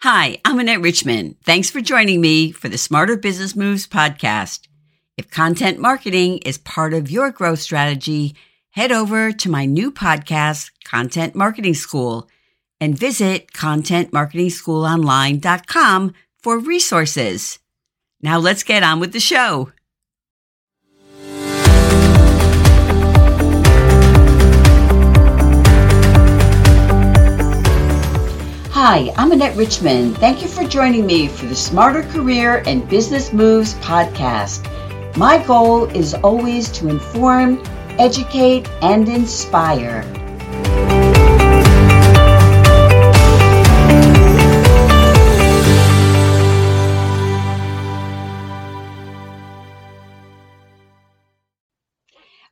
Hi, I'm Annette Richmond. Thanks for joining me for the Smarter Business Moves podcast. If content marketing is part of your growth strategy, head over to my new podcast, Content Marketing School, and visit contentmarketingschoolonline.com for resources. Now let's get on with the show. Hi, I'm Annette Richmond. Thank you for joining me for the Smarter Career and Business Moves podcast. My goal is always to inform, educate, and inspire.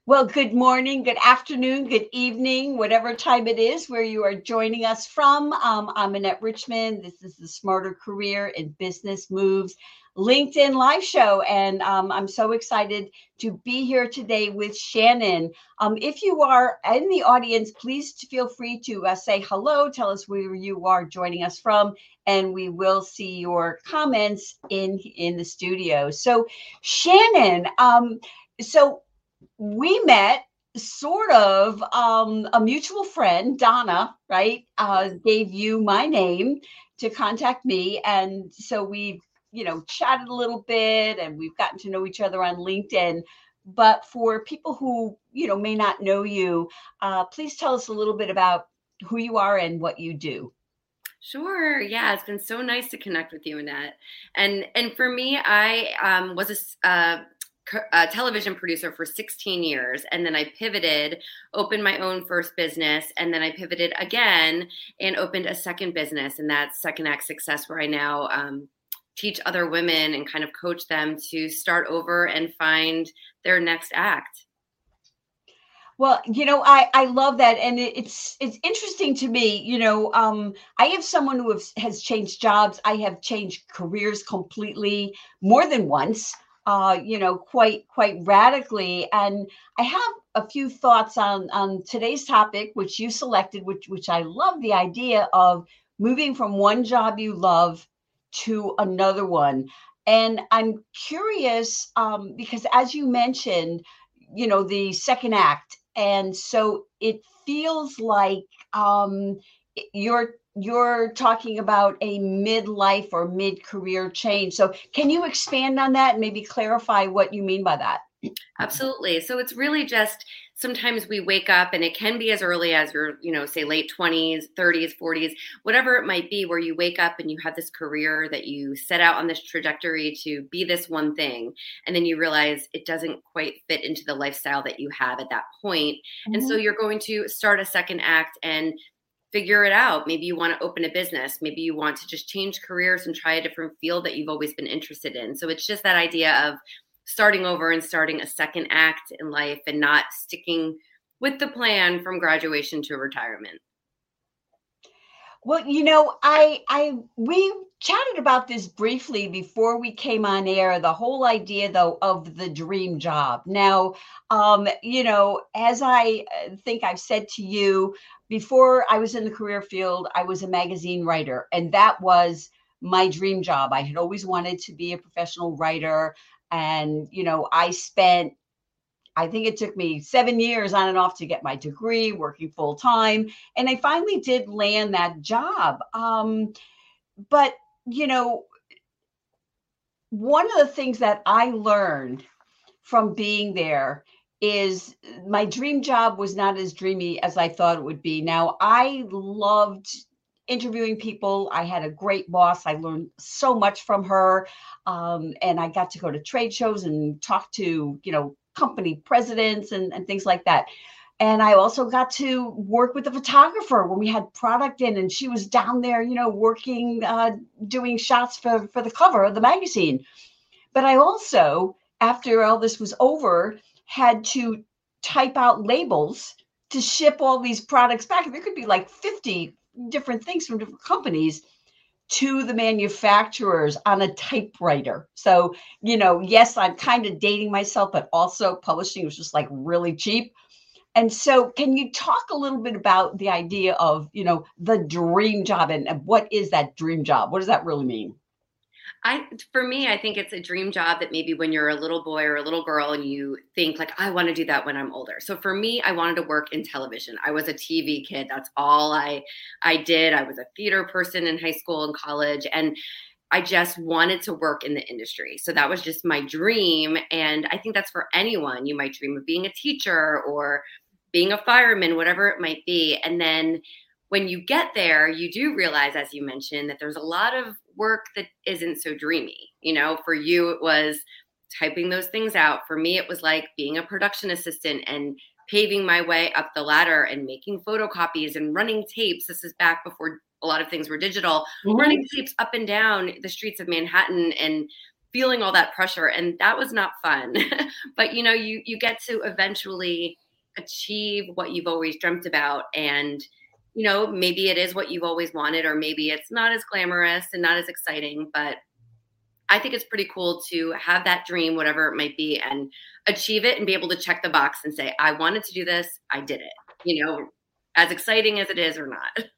Well, good morning, good afternoon, good evening, whatever time it is where you are joining us from. Um, I'm Annette Richmond. This is the Smarter Career and Business Moves LinkedIn live show. And um, I'm so excited to be here today with Shannon. Um, if you are in the audience, please feel free to uh, say hello, tell us where you are joining us from, and we will see your comments in, in the studio. So, Shannon, um, so we met sort of um, a mutual friend, Donna, right, uh, gave you my name to contact me. And so we, you know, chatted a little bit and we've gotten to know each other on LinkedIn. But for people who, you know, may not know you, uh, please tell us a little bit about who you are and what you do. Sure. Yeah, it's been so nice to connect with you, Annette. And and for me, I um, was a, uh, a television producer for 16 years and then I pivoted, opened my own first business, and then I pivoted again and opened a second business, and that's Second Act Success, where I now um, teach other women and kind of coach them to start over and find their next act. Well, you know, I I love that, and it, it's it's interesting to me. You know, um, I have someone who have, has changed jobs. I have changed careers completely more than once uh, you know, quite quite radically. And I have a few thoughts on on today's topic, which you selected, which which I love the idea of moving from one job you love to another one. And I'm curious um, because, as you mentioned, you know, the second act, and so it feels like um, you're you're talking about a midlife or mid-career change. So can you expand on that and maybe clarify what you mean by that? Absolutely. So it's really just sometimes we wake up and it can be as early as your, you know, say late 20s, 30s, 40s, whatever it might be, where you wake up and you have this career that you set out on this trajectory to be this one thing. And then you realize it doesn't quite fit into the lifestyle that you have at that point. Mm-hmm. And so mm-hmm. you're going to start a second act and figure it out. Maybe you want to open a business. Maybe you want to just change careers and try a different field that you've always been interested in. So it's just that idea of starting over and starting a second act in life and not sticking with the plan from graduation to retirement. Well, you know, I I we chatted about this briefly before we came on air, the whole idea though of the dream job. Now, um, you know, as I uh, think I've said to you, before I was in the career field, I was a magazine writer, and that was my dream job. I had always wanted to be a professional writer. And, you know, I spent, I think it took me seven years on and off to get my degree, working full time. And I finally did land that job. Um, but, you know, one of the things that I learned from being there is my dream job was not as dreamy as I thought it would be. Now, I loved interviewing people. I had a great boss. I learned so much from her. Um, and I got to go to trade shows and talk to, you know, company presidents and, and things like that. And I also got to work with a photographer when we had product in, and she was down there, you know, working, uh, doing shots for, for the cover of the magazine. But I also, after all this was over, had to type out labels to ship all these products back. There could be like 50 different things from different companies to the manufacturers on a typewriter. So, you know, yes, I'm kind of dating myself, but also publishing was just like really cheap. And so can you talk a little bit about the idea of you know the dream job and, what is that dream job what does that really mean I for me, I think it's a dream job that maybe when you're a little boy or a little girl and you think like I want to do that when I'm older. So for me, I wanted to work in television. I was a TV kid. That's all I I did. I was a theater person in high school and college and I just wanted to work in the industry. So that was just my dream and I think that's for anyone. You might dream of being a teacher or being a fireman, whatever it might be. And then when you get there, you do realize, as you mentioned, that there's a lot of work that isn't so dreamy. You know, for you, it was typing those things out. For me, it was like being a production assistant and paving my way up the ladder and making photocopies and running tapes. This is back before a lot of things were digital, mm-hmm. running tapes up and down the streets of Manhattan and feeling all that pressure and that was not fun. but you know, you you get to eventually achieve what you've always dreamt about and you know, maybe it is what you've always wanted, or maybe it's not as glamorous and not as exciting, but I think it's pretty cool to have that dream, whatever it might be, and achieve it and be able to check the box and say, I wanted to do this, I did it. You know, as exciting as it is or not.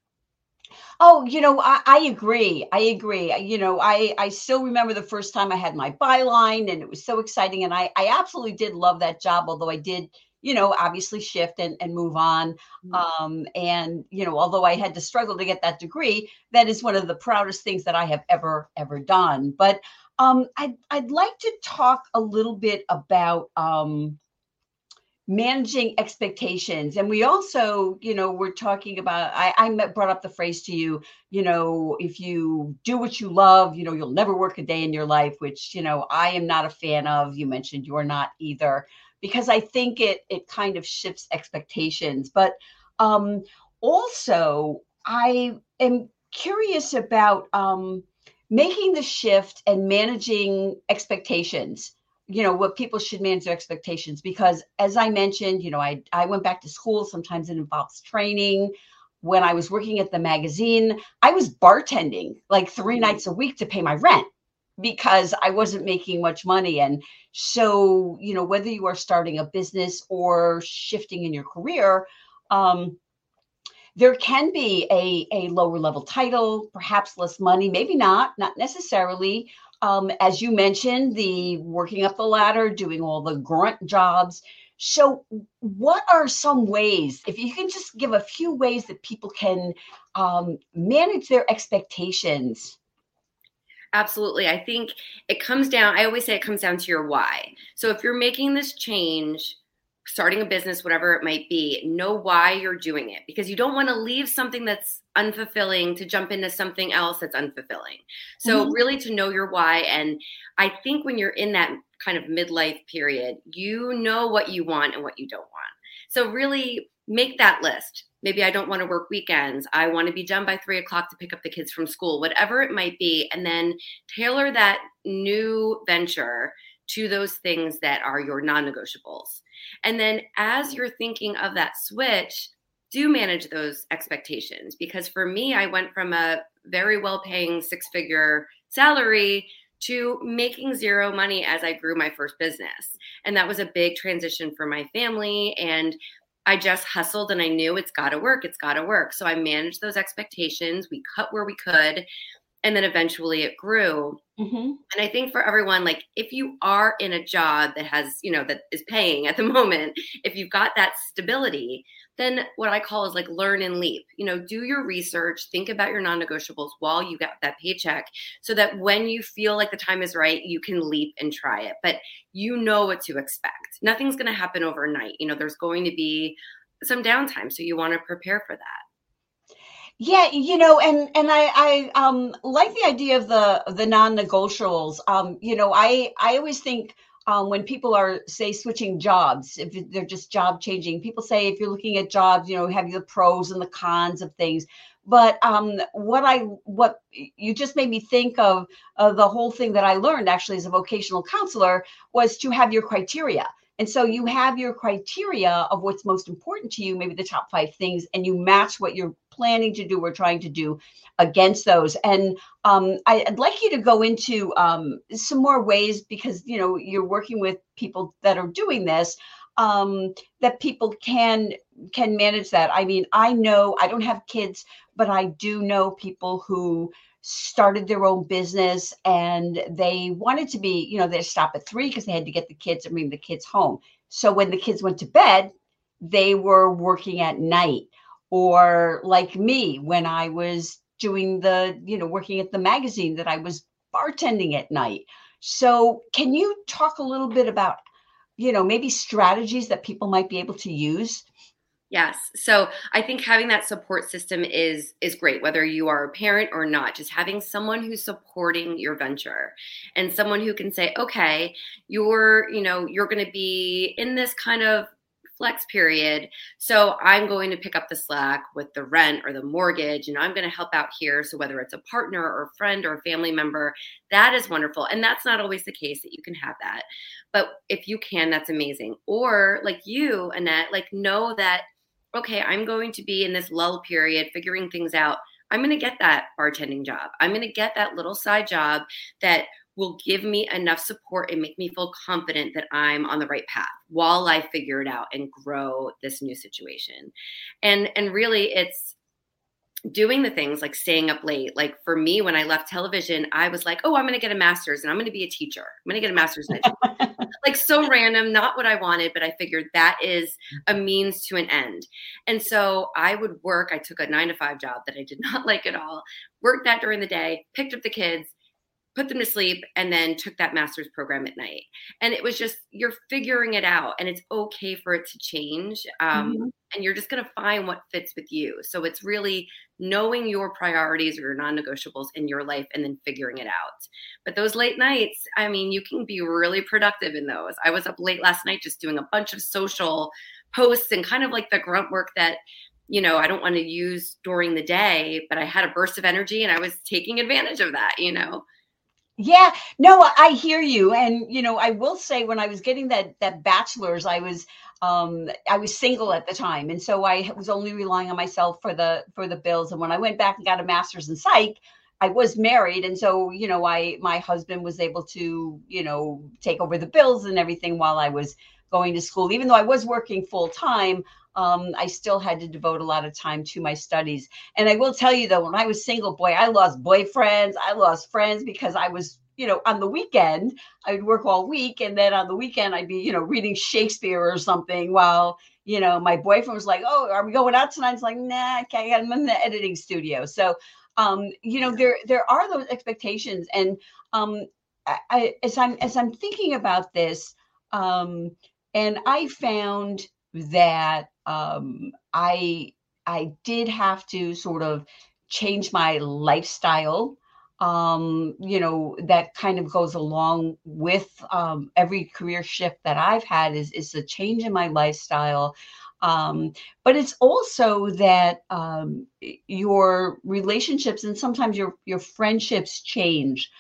Oh, you know, I, I, agree. I agree. You know, I I still remember the first time I had my byline, and it was so exciting. And I I absolutely did love that job, although I did you know, obviously shift and, and move on. Mm-hmm. Um, and, you know, although I had to struggle to get that degree, that is one of the proudest things that I have ever, ever done. But um, I'd, I'd like to talk a little bit about um, managing expectations. And we also, you know, we're talking about, I, I met, brought up the phrase to you, you know, if you do what you love, you know, you'll never work a day in your life, which, you know, I am not a fan of. You mentioned you're not either because I think it it kind of shifts expectations. But um, also, I am curious about um, making the shift and managing expectations you know what people should manage their expectations. Because as i mentioned you know i i went back to school sometimes it involves training. When i was working at the magazine i was bartending like three nights a week to pay my rent because I wasn't making much money. And so, you know, whether you are starting a business or shifting in your career, um, there can be a, a lower level title, perhaps less money, maybe not, not necessarily. Um, as you mentioned, the working up the ladder, doing all the grunt jobs. So, what are some ways, if you can just give a few ways that people can um, manage their expectations Absolutely. I think it comes down, I always say it comes down to your why. So if you're making this change, starting a business, whatever it might be, know why you're doing it because you don't want to leave something that's unfulfilling to jump into something else that's unfulfilling. So, mm-hmm. really to know your why. And I think when you're in that kind of midlife period, you know what you want and what you don't want. So, really make that list maybe I don't want to work weekends. I want to be done by three o'clock to pick up the kids from school, whatever it might be. And then tailor that new venture to those things that are your non negotiables. And then as you're thinking of that switch, do manage those expectations. Because for me, I went from a very well paying six figure salary to making zero money as I grew my first business. And that was a big transition for my family. And I just hustled and I knew it's got to work. It's got to work. So I managed those expectations. We cut where we could. And then eventually it grew. Mm-hmm. And I think for everyone, like if you are in a job that has, you know, that is paying at the moment, if you've got that stability, then what I call is like learn and leap. You know, do your research, think about your non negotiables while you get that paycheck so that when you feel like the time is right, you can leap and try it. But you know what to expect. Nothing's going to happen overnight. You know, there's going to be some downtime. So you want to prepare for that. Yeah, you know, and and I I um like the idea of the the non-negotiables. Um, you know, I I always think um, when people are say switching jobs if they're just job changing people say if you're looking at jobs you know have the pros and the cons of things but um, what i what you just made me think of uh, the whole thing that i learned actually as a vocational counselor was to have your criteria and so you have your criteria of what's most important to you maybe the top five things and you match what you're planning to do or trying to do against those. And um, I, would like you to go into um, some more ways because you know you're working with people that are doing this. um, that people can can manage that. I mean, I know I don't have kids, but I do know people who started their own business and they wanted to be, you know, they stop at three because they had to get the kids and bring the kids home. So when the kids went to bed, they were working at night. Or like me, when I was doing the, you know, working at the magazine, that I was bartending at night. So can you talk a little bit about, you know, maybe strategies that people might be able to use Yes. So I think having that support system is is great whether you are a parent or not. Just having someone who's supporting your venture and someone who can say, "Okay, you're, you know, you're going to be in this kind of flex period. So I'm going to pick up the slack with the rent or the mortgage and I'm going to help out here. So whether it's a partner or a friend or a family member, that is wonderful. And that's not always the case that you can have that. But if you can, that's amazing. Or like you, Annette, like know that okay, I'm going to be in this lull period figuring things out. I'm going to get that bartending job. I'm going to get that little side job that will give me enough support and make me feel confident that I'm on the right path while I figure it out and grow this new situation. And and really it's doing the things like staying up late. Like for me, when I left television, I was like, oh, I'm going to get a master's and I'm going to be a teacher. I'm going to get a master's in like so random, not what I wanted, but I figured that is a means to an end. And so I would work. I took a nine to five job that I did not like at all, worked that during the day, picked up the kids, put them to sleep and then took that master's program at night and it was just you're figuring it out and it's okay for it to change um, mm-hmm. and you're just going to find what fits with you so it's really knowing your priorities or your non-negotiables in your life and then figuring it out but those late nights i mean you can be really productive in those i was up late last night just doing a bunch of social posts and kind of like the grunt work that you know, I don't want to use during the day, but I had a burst of energy and I was taking advantage of that, you know. Yeah, no, I hear you. And you know, I will say when I was getting that that bachelor's, I was um I was single at the time. And so I was only relying on myself for the for the bills. And when I went back and got a master's in psych, I was married. And so, you know, I my husband was able to, you know, take over the bills and everything while I was going to school. Even though I was working full time, um, I still had to devote a lot of time to my studies. And I will tell you though, when I was single, boy, I lost boyfriends, I lost friends because I was, you know, on the weekend, I would work all week. And then on the weekend, I'd be, you know, reading Shakespeare or something while, you know, my boyfriend was like, Oh, are we going out tonight? It's like, nah, okay, I'm in the editing studio. So, um, you know, there, there are those expectations. And, um, I, as I'm, as I'm thinking about this, um, and I found that um, I I did have to sort of change my lifestyle. Um, you know, that kind of goes along with um, every career shift that I've had is is a change in my lifestyle. Um, but it's also that um, your relationships and sometimes your your friendships change.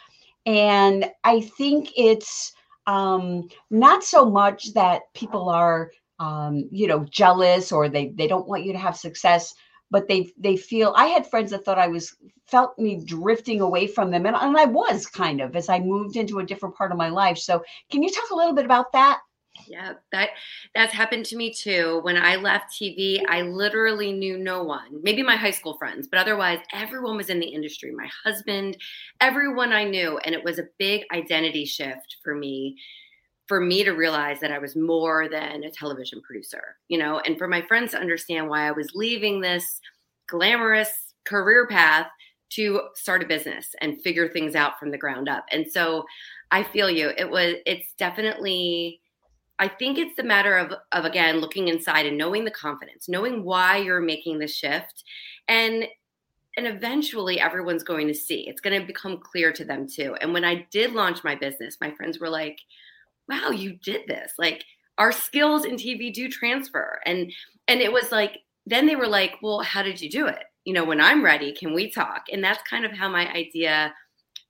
And I think it's um, not so much that people are um, you know, jealous or they they don't want you to have success, but they they feel I had friends that thought I was felt me drifting away from them. And, and I was kind of as I moved into a different part of my life. So can you talk a little bit about that? Yeah, that that's happened to me too. When I left TV, I literally knew no one. Maybe my high school friends, but otherwise everyone was in the industry. My husband, everyone I knew, and it was a big identity shift for me for me to realize that I was more than a television producer, you know, and for my friends to understand why I was leaving this glamorous career path to start a business and figure things out from the ground up. And so I feel you. It was it's definitely I think it's the matter of of again looking inside and knowing the confidence, knowing why you're making the shift and and eventually everyone's going to see. It's going to become clear to them too. And when I did launch my business, my friends were like, wow, you did this. Like our skills in TV do transfer. And and it was like then they were like, well, how did you do it? You know, when I'm ready, can we talk? And that's kind of how my idea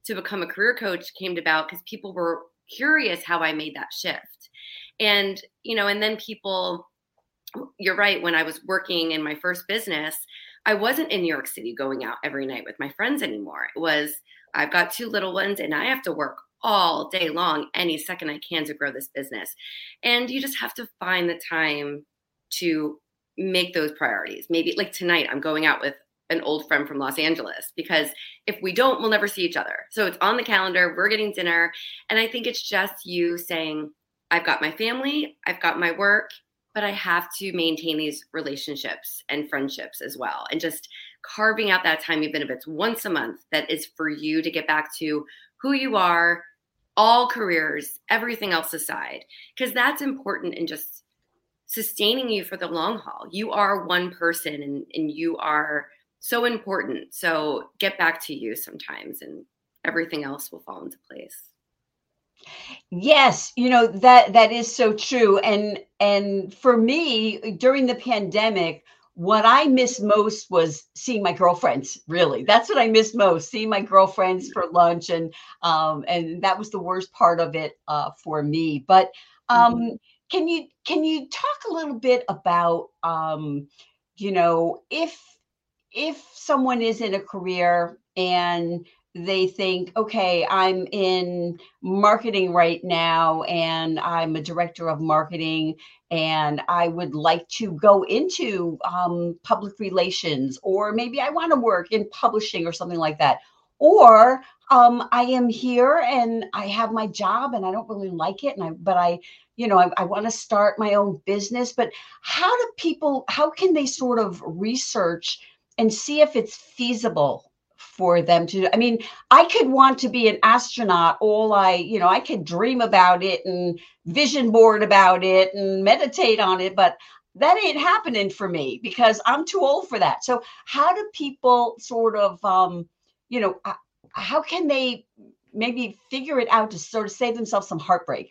to become a career coach came about because people were curious how I made that shift. And, you know, and then people, you're right, when I was working in my first business, I wasn't in New York City going out every night with my friends anymore. It was, I've got two little ones and I have to work all day long, any second I can to grow this business. And you just have to find the time to make those priorities. Maybe like tonight, I'm going out with an old friend from Los Angeles because if we don't, we'll never see each other. So it's on the calendar, we're getting dinner. And I think it's just you saying, I've got my family, I've got my work, but I have to maintain these relationships and friendships as well. And just carving out that time, even if it's once a month, that is for you to get back to who you are, all careers, everything else aside, because that's important in just sustaining you for the long haul. You are one person and, and you are so important. So get back to you sometimes and everything else will fall into place. Yes, you know that that is so true and and for me during the pandemic what I missed most was seeing my girlfriends. Really, that's what I missed most: seeing my girlfriends for lunch, and um, and that was the worst part of it uh, for me. But um, mm-hmm. can you can you talk a little bit about um, you know if if someone is in a career and they think, okay, I'm in marketing right now and I'm a director of marketing and I would like to go into um, public relations, or maybe I want to work in publishing or something like that. Or um, I am here and I have my job and I don't really like it, and I but I, you know, I, I want to start my own business. But how do people? How can they sort of research and see if it's feasible for them to i mean i could want to be an astronaut. All i you know i could dream about it and vision board about it and meditate on it but that ain't happening for me because i'm too old for that. So how do people sort of um you know how can they maybe figure it out to sort of save themselves some heartbreak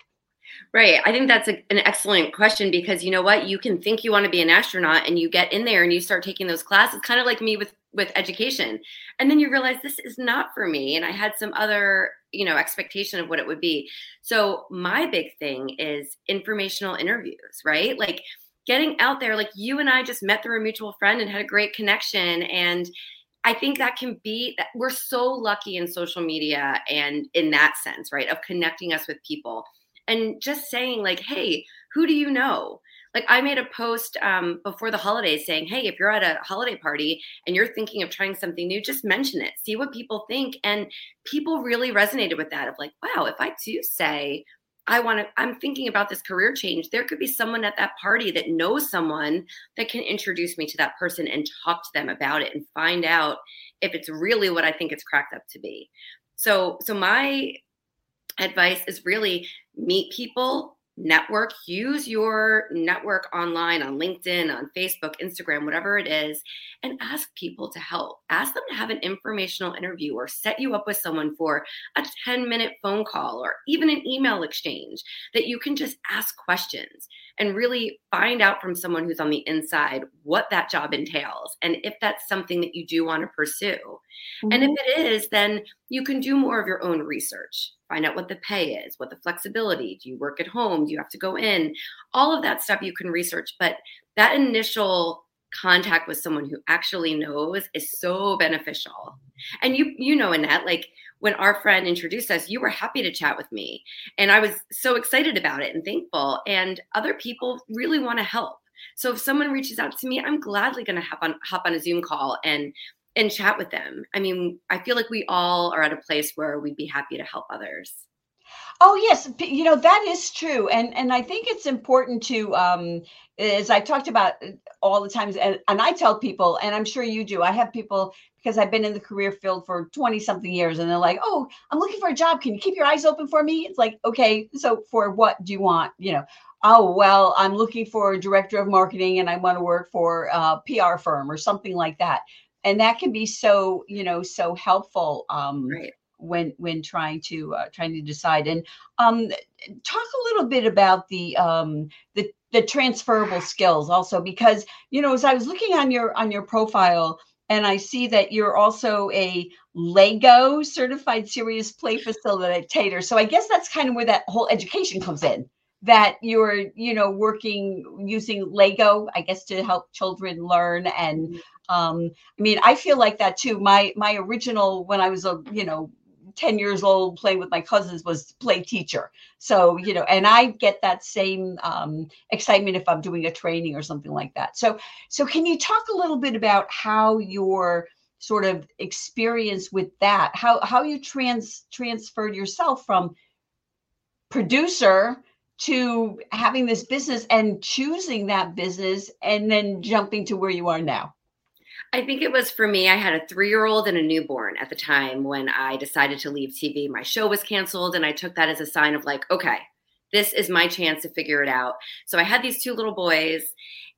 Right. I think that's a, an excellent question because you know what? You can think you want to be an astronaut and you get in there and you start taking those classes, kind of like me with with education. And then you realize this is not for me and I had some other, you know, expectation of what it would be. So my big thing is informational interviews, right? Like getting out there like you and I just met through a mutual friend and had a great connection and I think that can be that we're so lucky in social media and in that sense, right? Of connecting us with people and just saying like hey who do you know like i made a post um, before the holidays saying hey if you're at a holiday party and you're thinking of trying something new just mention it see what people think and people really resonated with that of like wow if i do say I want to, I'm thinking about this career change. There could be someone at that party that knows someone that can introduce me to that person and talk to them about it and find out if it's really what I think it's cracked up to be. So, so my advice is really meet people, network, use your network online on LinkedIn, on Facebook, Instagram, whatever it is, and ask people to help. Ask them to have an informational interview or set you up with someone for a 10 minute phone call or even an email exchange that you can just ask questions and really find out from someone who's on the inside what that job entails and if that's something that you do want to pursue. Mm-hmm. And if mm-hmm. it is, then you can do more of your own research. Find out what the pay is, what the flexibility, do you work at home, do you have to go in? All of that stuff you can research, but that initial contact with someone who actually knows is so beneficial. And you you know Annette like when our friend introduced us, you were happy to chat with me. And I was so excited about it and thankful. And other people really want to help. So if someone reaches out to me, I'm gladly going to hop on hop on a Zoom call and and chat with them. I mean, I feel like we all are at a place where we'd be happy to help others. Oh yes, you know that is true, and and I think it's important to, um, as I talked about uh, all the times, and, and I tell people, and I'm sure you do. I have people because I've been in the career field for 20 something years, and they're like, "Oh, I'm looking for a job. Can you keep your eyes open for me?" It's like, okay, so for what do you want? You know, oh well, I'm looking for a director of marketing, and I want to work for a PR firm or something like that, and that can be so, you know, so helpful. Um, right when when trying to uh, trying to decide and um, talk a little bit about the um, the the transferable skills also because you know as I was looking on your on your profile and I see that you're also a Lego certified serious play facilitator so I guess that's kind of where that whole education comes in that you're you know working using Lego I guess to help children learn and mm-hmm. Um, I mean I feel like that too my my original when I was a you know 10 years old playing with my cousins was play teacher. So, you know, and I get that same um, excitement if I'm doing a training or something like that. So, so can you talk a little bit about how your sort of experience with that, how, how you trans transferred yourself from producer to having this business and choosing that business and then jumping to where you are now? I think it was for me. I had a three year old and a newborn at the time when I decided to leave TV. My show was canceled, and I took that as a sign of like, okay, this is my chance to figure it out. So I had these two little boys,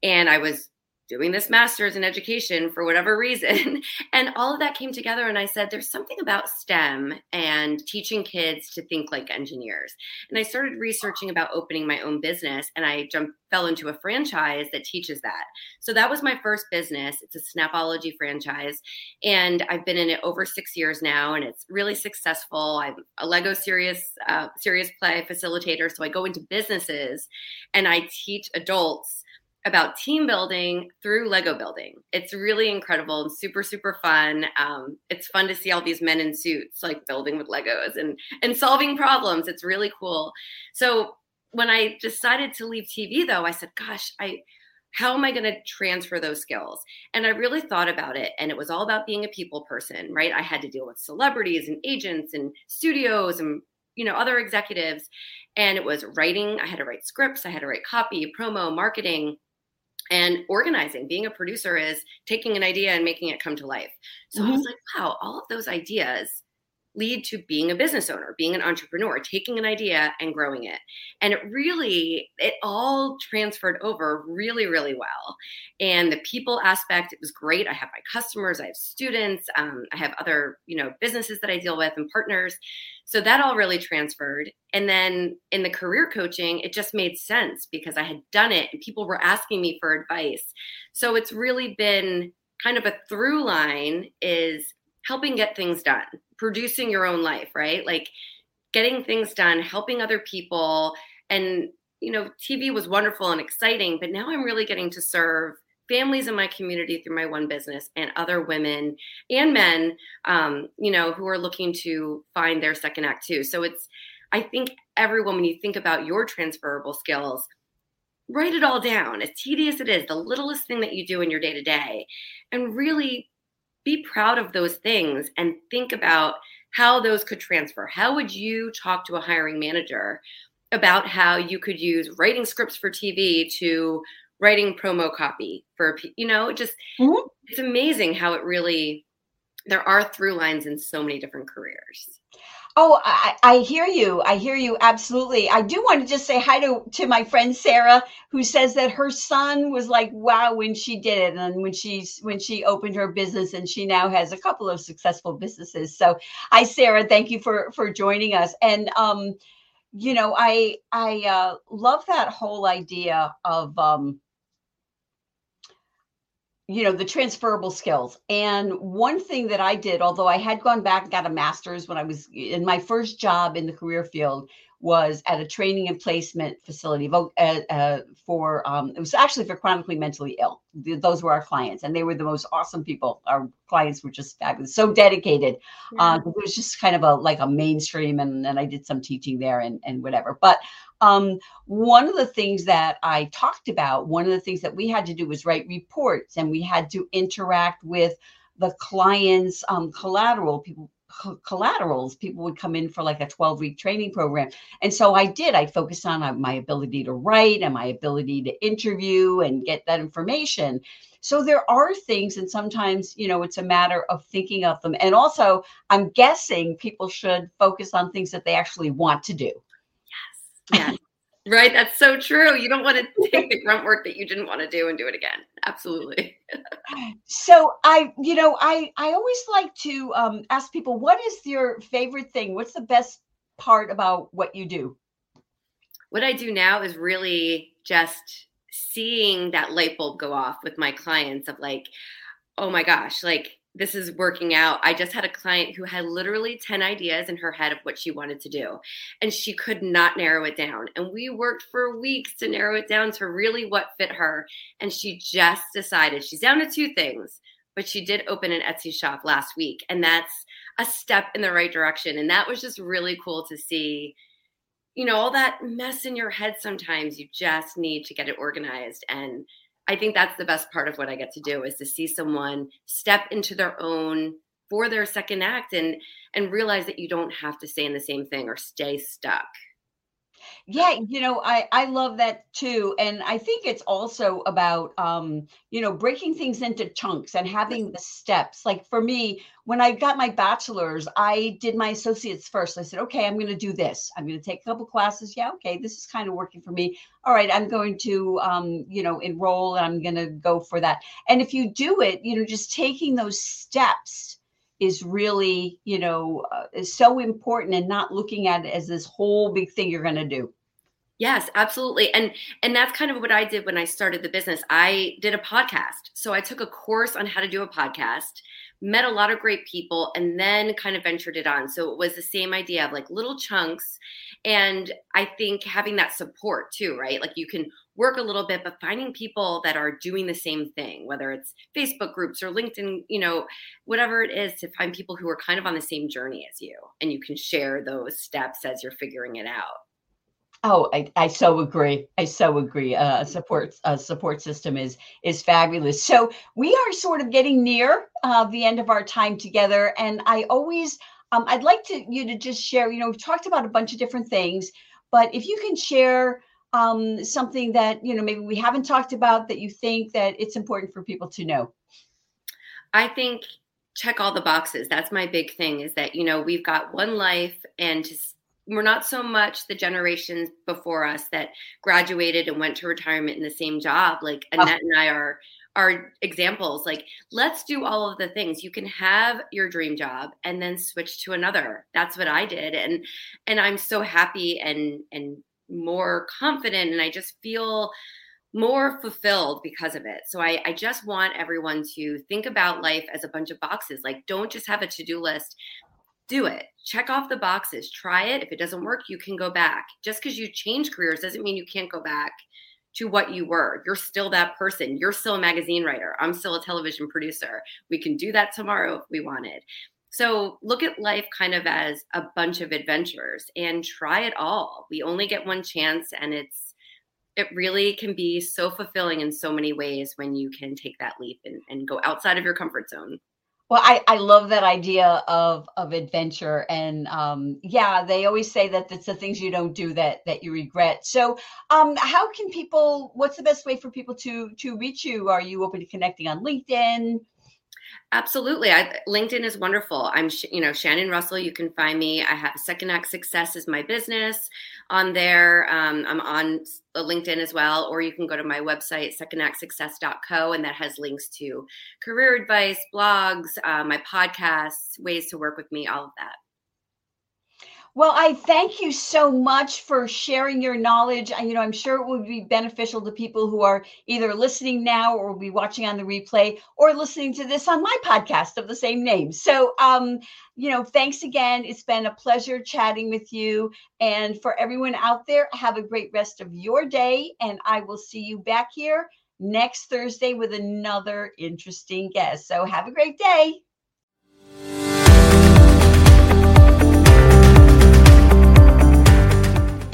and I was doing this master's in education for whatever reason. And all of that came together. And I said, there's something about STEM and teaching kids to think like engineers. And I started researching about opening my own business and I jumped, fell into a franchise that teaches that. So that was my first business. It's a Snapology franchise. And I've been in it over six years now and it's really successful. I'm a Lego serious, uh, serious play facilitator. So I go into businesses and I teach adults about team building through Lego building. It's really incredible and super super fun. Um, it's fun to see all these men in suits like building with Legos and and solving problems. It's really cool. So when I decided to leave TV though, I said, "Gosh, I." How am I going to transfer those skills? And I really thought about it. And it was all about being a people person, right? I had to deal with celebrities and agents and studios and you know other executives and it was writing i had to write scripts i had to write copy promo marketing and organizing being a producer is taking an idea and making it come to life so mm-hmm. i was mm-hmm. like wow all of those ideas lead to being a business owner being an entrepreneur taking an idea and growing it. And it really it all transferred over really really well. And the people aspect it was great. I have my customers i have students um, i have other you know businesses that i deal with and partners. So that all really transferred. And then in the career coaching, it just made sense because I had done it and people were asking me for advice. So it's really been kind of a through line is helping get things done, producing your own life, right? Like getting things done, helping other people. And, you know, TV was wonderful and exciting, but now I'm really getting to serve families in my community through my one business and other women and men um, you know who are looking to find their second act too so it's i think everyone when you think about your transferable skills write it all down as tedious it is the littlest thing that you do in your day to day and really be proud of those things and think about how those could transfer how would you talk to a hiring manager about how you could use writing scripts for tv to writing promo copy for you know just mm-hmm. it's amazing how it really there are through lines in so many different careers Oh, I, I, hear you. I hear you absolutely. I do want to just say hi to to my friend Sarah, who says that her son was like, "Wow!" when she did it, and when she's when she opened her business, and she now has a couple of successful businesses. So, hi, Sarah. Thank you for for joining us. And um, you know, I I uh, love that whole idea of um, you know the transferable skills. And one thing that i did although i had gone back and got a master's when i was in my first job in the career field was at a training and placement facility uh, uh, for um, it was actually for chronically mentally ill. Those were our clients and they were the most awesome people. Our clients were just fabulous so dedicated. Yeah. um, it was just kind of a like a mainstream and then i did some teaching there and, and whatever. But um, one of the things that I talked about, one of the things that we had to do was write reports and we had to interact with the clients' um, collateral people collaterals. People would come in for like a 12 week training program. And so i did. I focused on uh, my ability to write and my ability to interview and get that information. So there are things and sometimes you know it's a matter of thinking of them. And also i'm guessing people should focus on things that they actually want to do. Yeah. Right. That's so true. You don't want to take the grunt work that you didn't want to do and do it again. Absolutely. so I, you know, I I always like to um, ask people, what is your favorite thing? What's the best part about what you do? What I do now is really just seeing that light bulb go off with my clients of like, oh my gosh, like this is working out. I just had a client who had literally 10 ideas in her head of what she wanted to do, and she could not narrow it down. And we worked for weeks to narrow it down to really what fit her. And she just decided she's down to two things but she did open an Etsy shop last week. And that's a step in the right direction. And that was just really cool to see. You know, all that mess in your head sometimes, you just need to get it organized. And I think that's the best part of what I get to do is to see someone step into their own for their second act and and realize that you don't have to stay in the same thing or stay stuck yeah, you know, I I love that too, and I think it's also about um, you know breaking things into chunks and having the steps. Like for me, when I got my bachelor's, I did my associates first. I said, okay, I'm going to do this. I'm going to take a couple classes. Yeah, okay, this is kind of working for me. All right, I'm going to um, you know enroll and I'm going to go for that. And if you do it, you know, just taking those steps is really you know uh, is so important and not looking at it as this whole big thing you're going to do. Yes absolutely. And and that's kind of what i did when i started the business. I did a podcast. So i took a course on how to do a podcast met a lot of great people and then kind of ventured it on. So it was the same idea of like little chunks. And i think having that support too right? Like you can work a little bit but finding people that are doing the same thing whether it's facebook groups or linkedin you know whatever it is to find people who are kind of on the same journey as you and you can share those steps as you're figuring it out Oh, I, I so agree. I so agree. Uh, support a support system is is fabulous. So we are sort of getting near uh, the end of our time together, and I always um, I'd like to you to just share. You know, we've talked about a bunch of different things, but if you can share um, something that you know maybe we haven't talked about that you think that it's important for people to know? I think check all the boxes. That's my big thing is that you know we've got one life and we're not so much the generations before us that graduated and went to retirement in the same job. Like oh. annette and i are are examples. Like let's do all of the things. You can have your dream job and then switch to another. That's what i did and and i'm so happy and and more confident and I just feel more fulfilled because of it. So I, I just want everyone to think about life as a bunch of boxes. Like, don't just have a to do list. Do it. Check off the boxes. Try it. If it doesn't work, you can go back. Just because you change careers doesn't mean you can't go back to what you were. You're still that person. You're still a magazine writer. I'm still a television producer. We can do that tomorrow if we wanted. So look at life kind of as a bunch of adventures and try it all. We only get one chance and it's it really can be so fulfilling in so many ways when you can take that leap and, and go outside of your comfort zone. Well, I, I love that idea of of adventure, and um, yeah, they always say that it's the things you don't do that that you regret. So, um, how can people? What's the best way for people to to reach you? Are you open to connecting on LinkedIn? Absolutely. I, LinkedIn is wonderful. I'm, you know, Shannon Russell. You can find me. I have Second Act Success as my business on there. Um, I'm on LinkedIn as well, or you can go to my website, secondactsuccess.co, and that has links to career advice, blogs, uh, my podcasts, ways to work with me, all of that. Well, I thank you so much for sharing your knowledge. You know, I'm sure it will be beneficial to people who are either listening now or will be watching on the replay or listening to this on my podcast of the same name. So, um, you know, thanks again. It's been a pleasure chatting with you. And for everyone out there, have a great rest of your day. And I will see you back here next Thursday with another interesting guest. So, have a great day.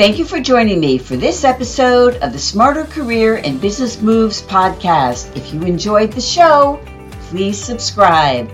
Thank you for joining me for this episode of the Smarter Career and Business Moves podcast. If you enjoyed the show, please subscribe.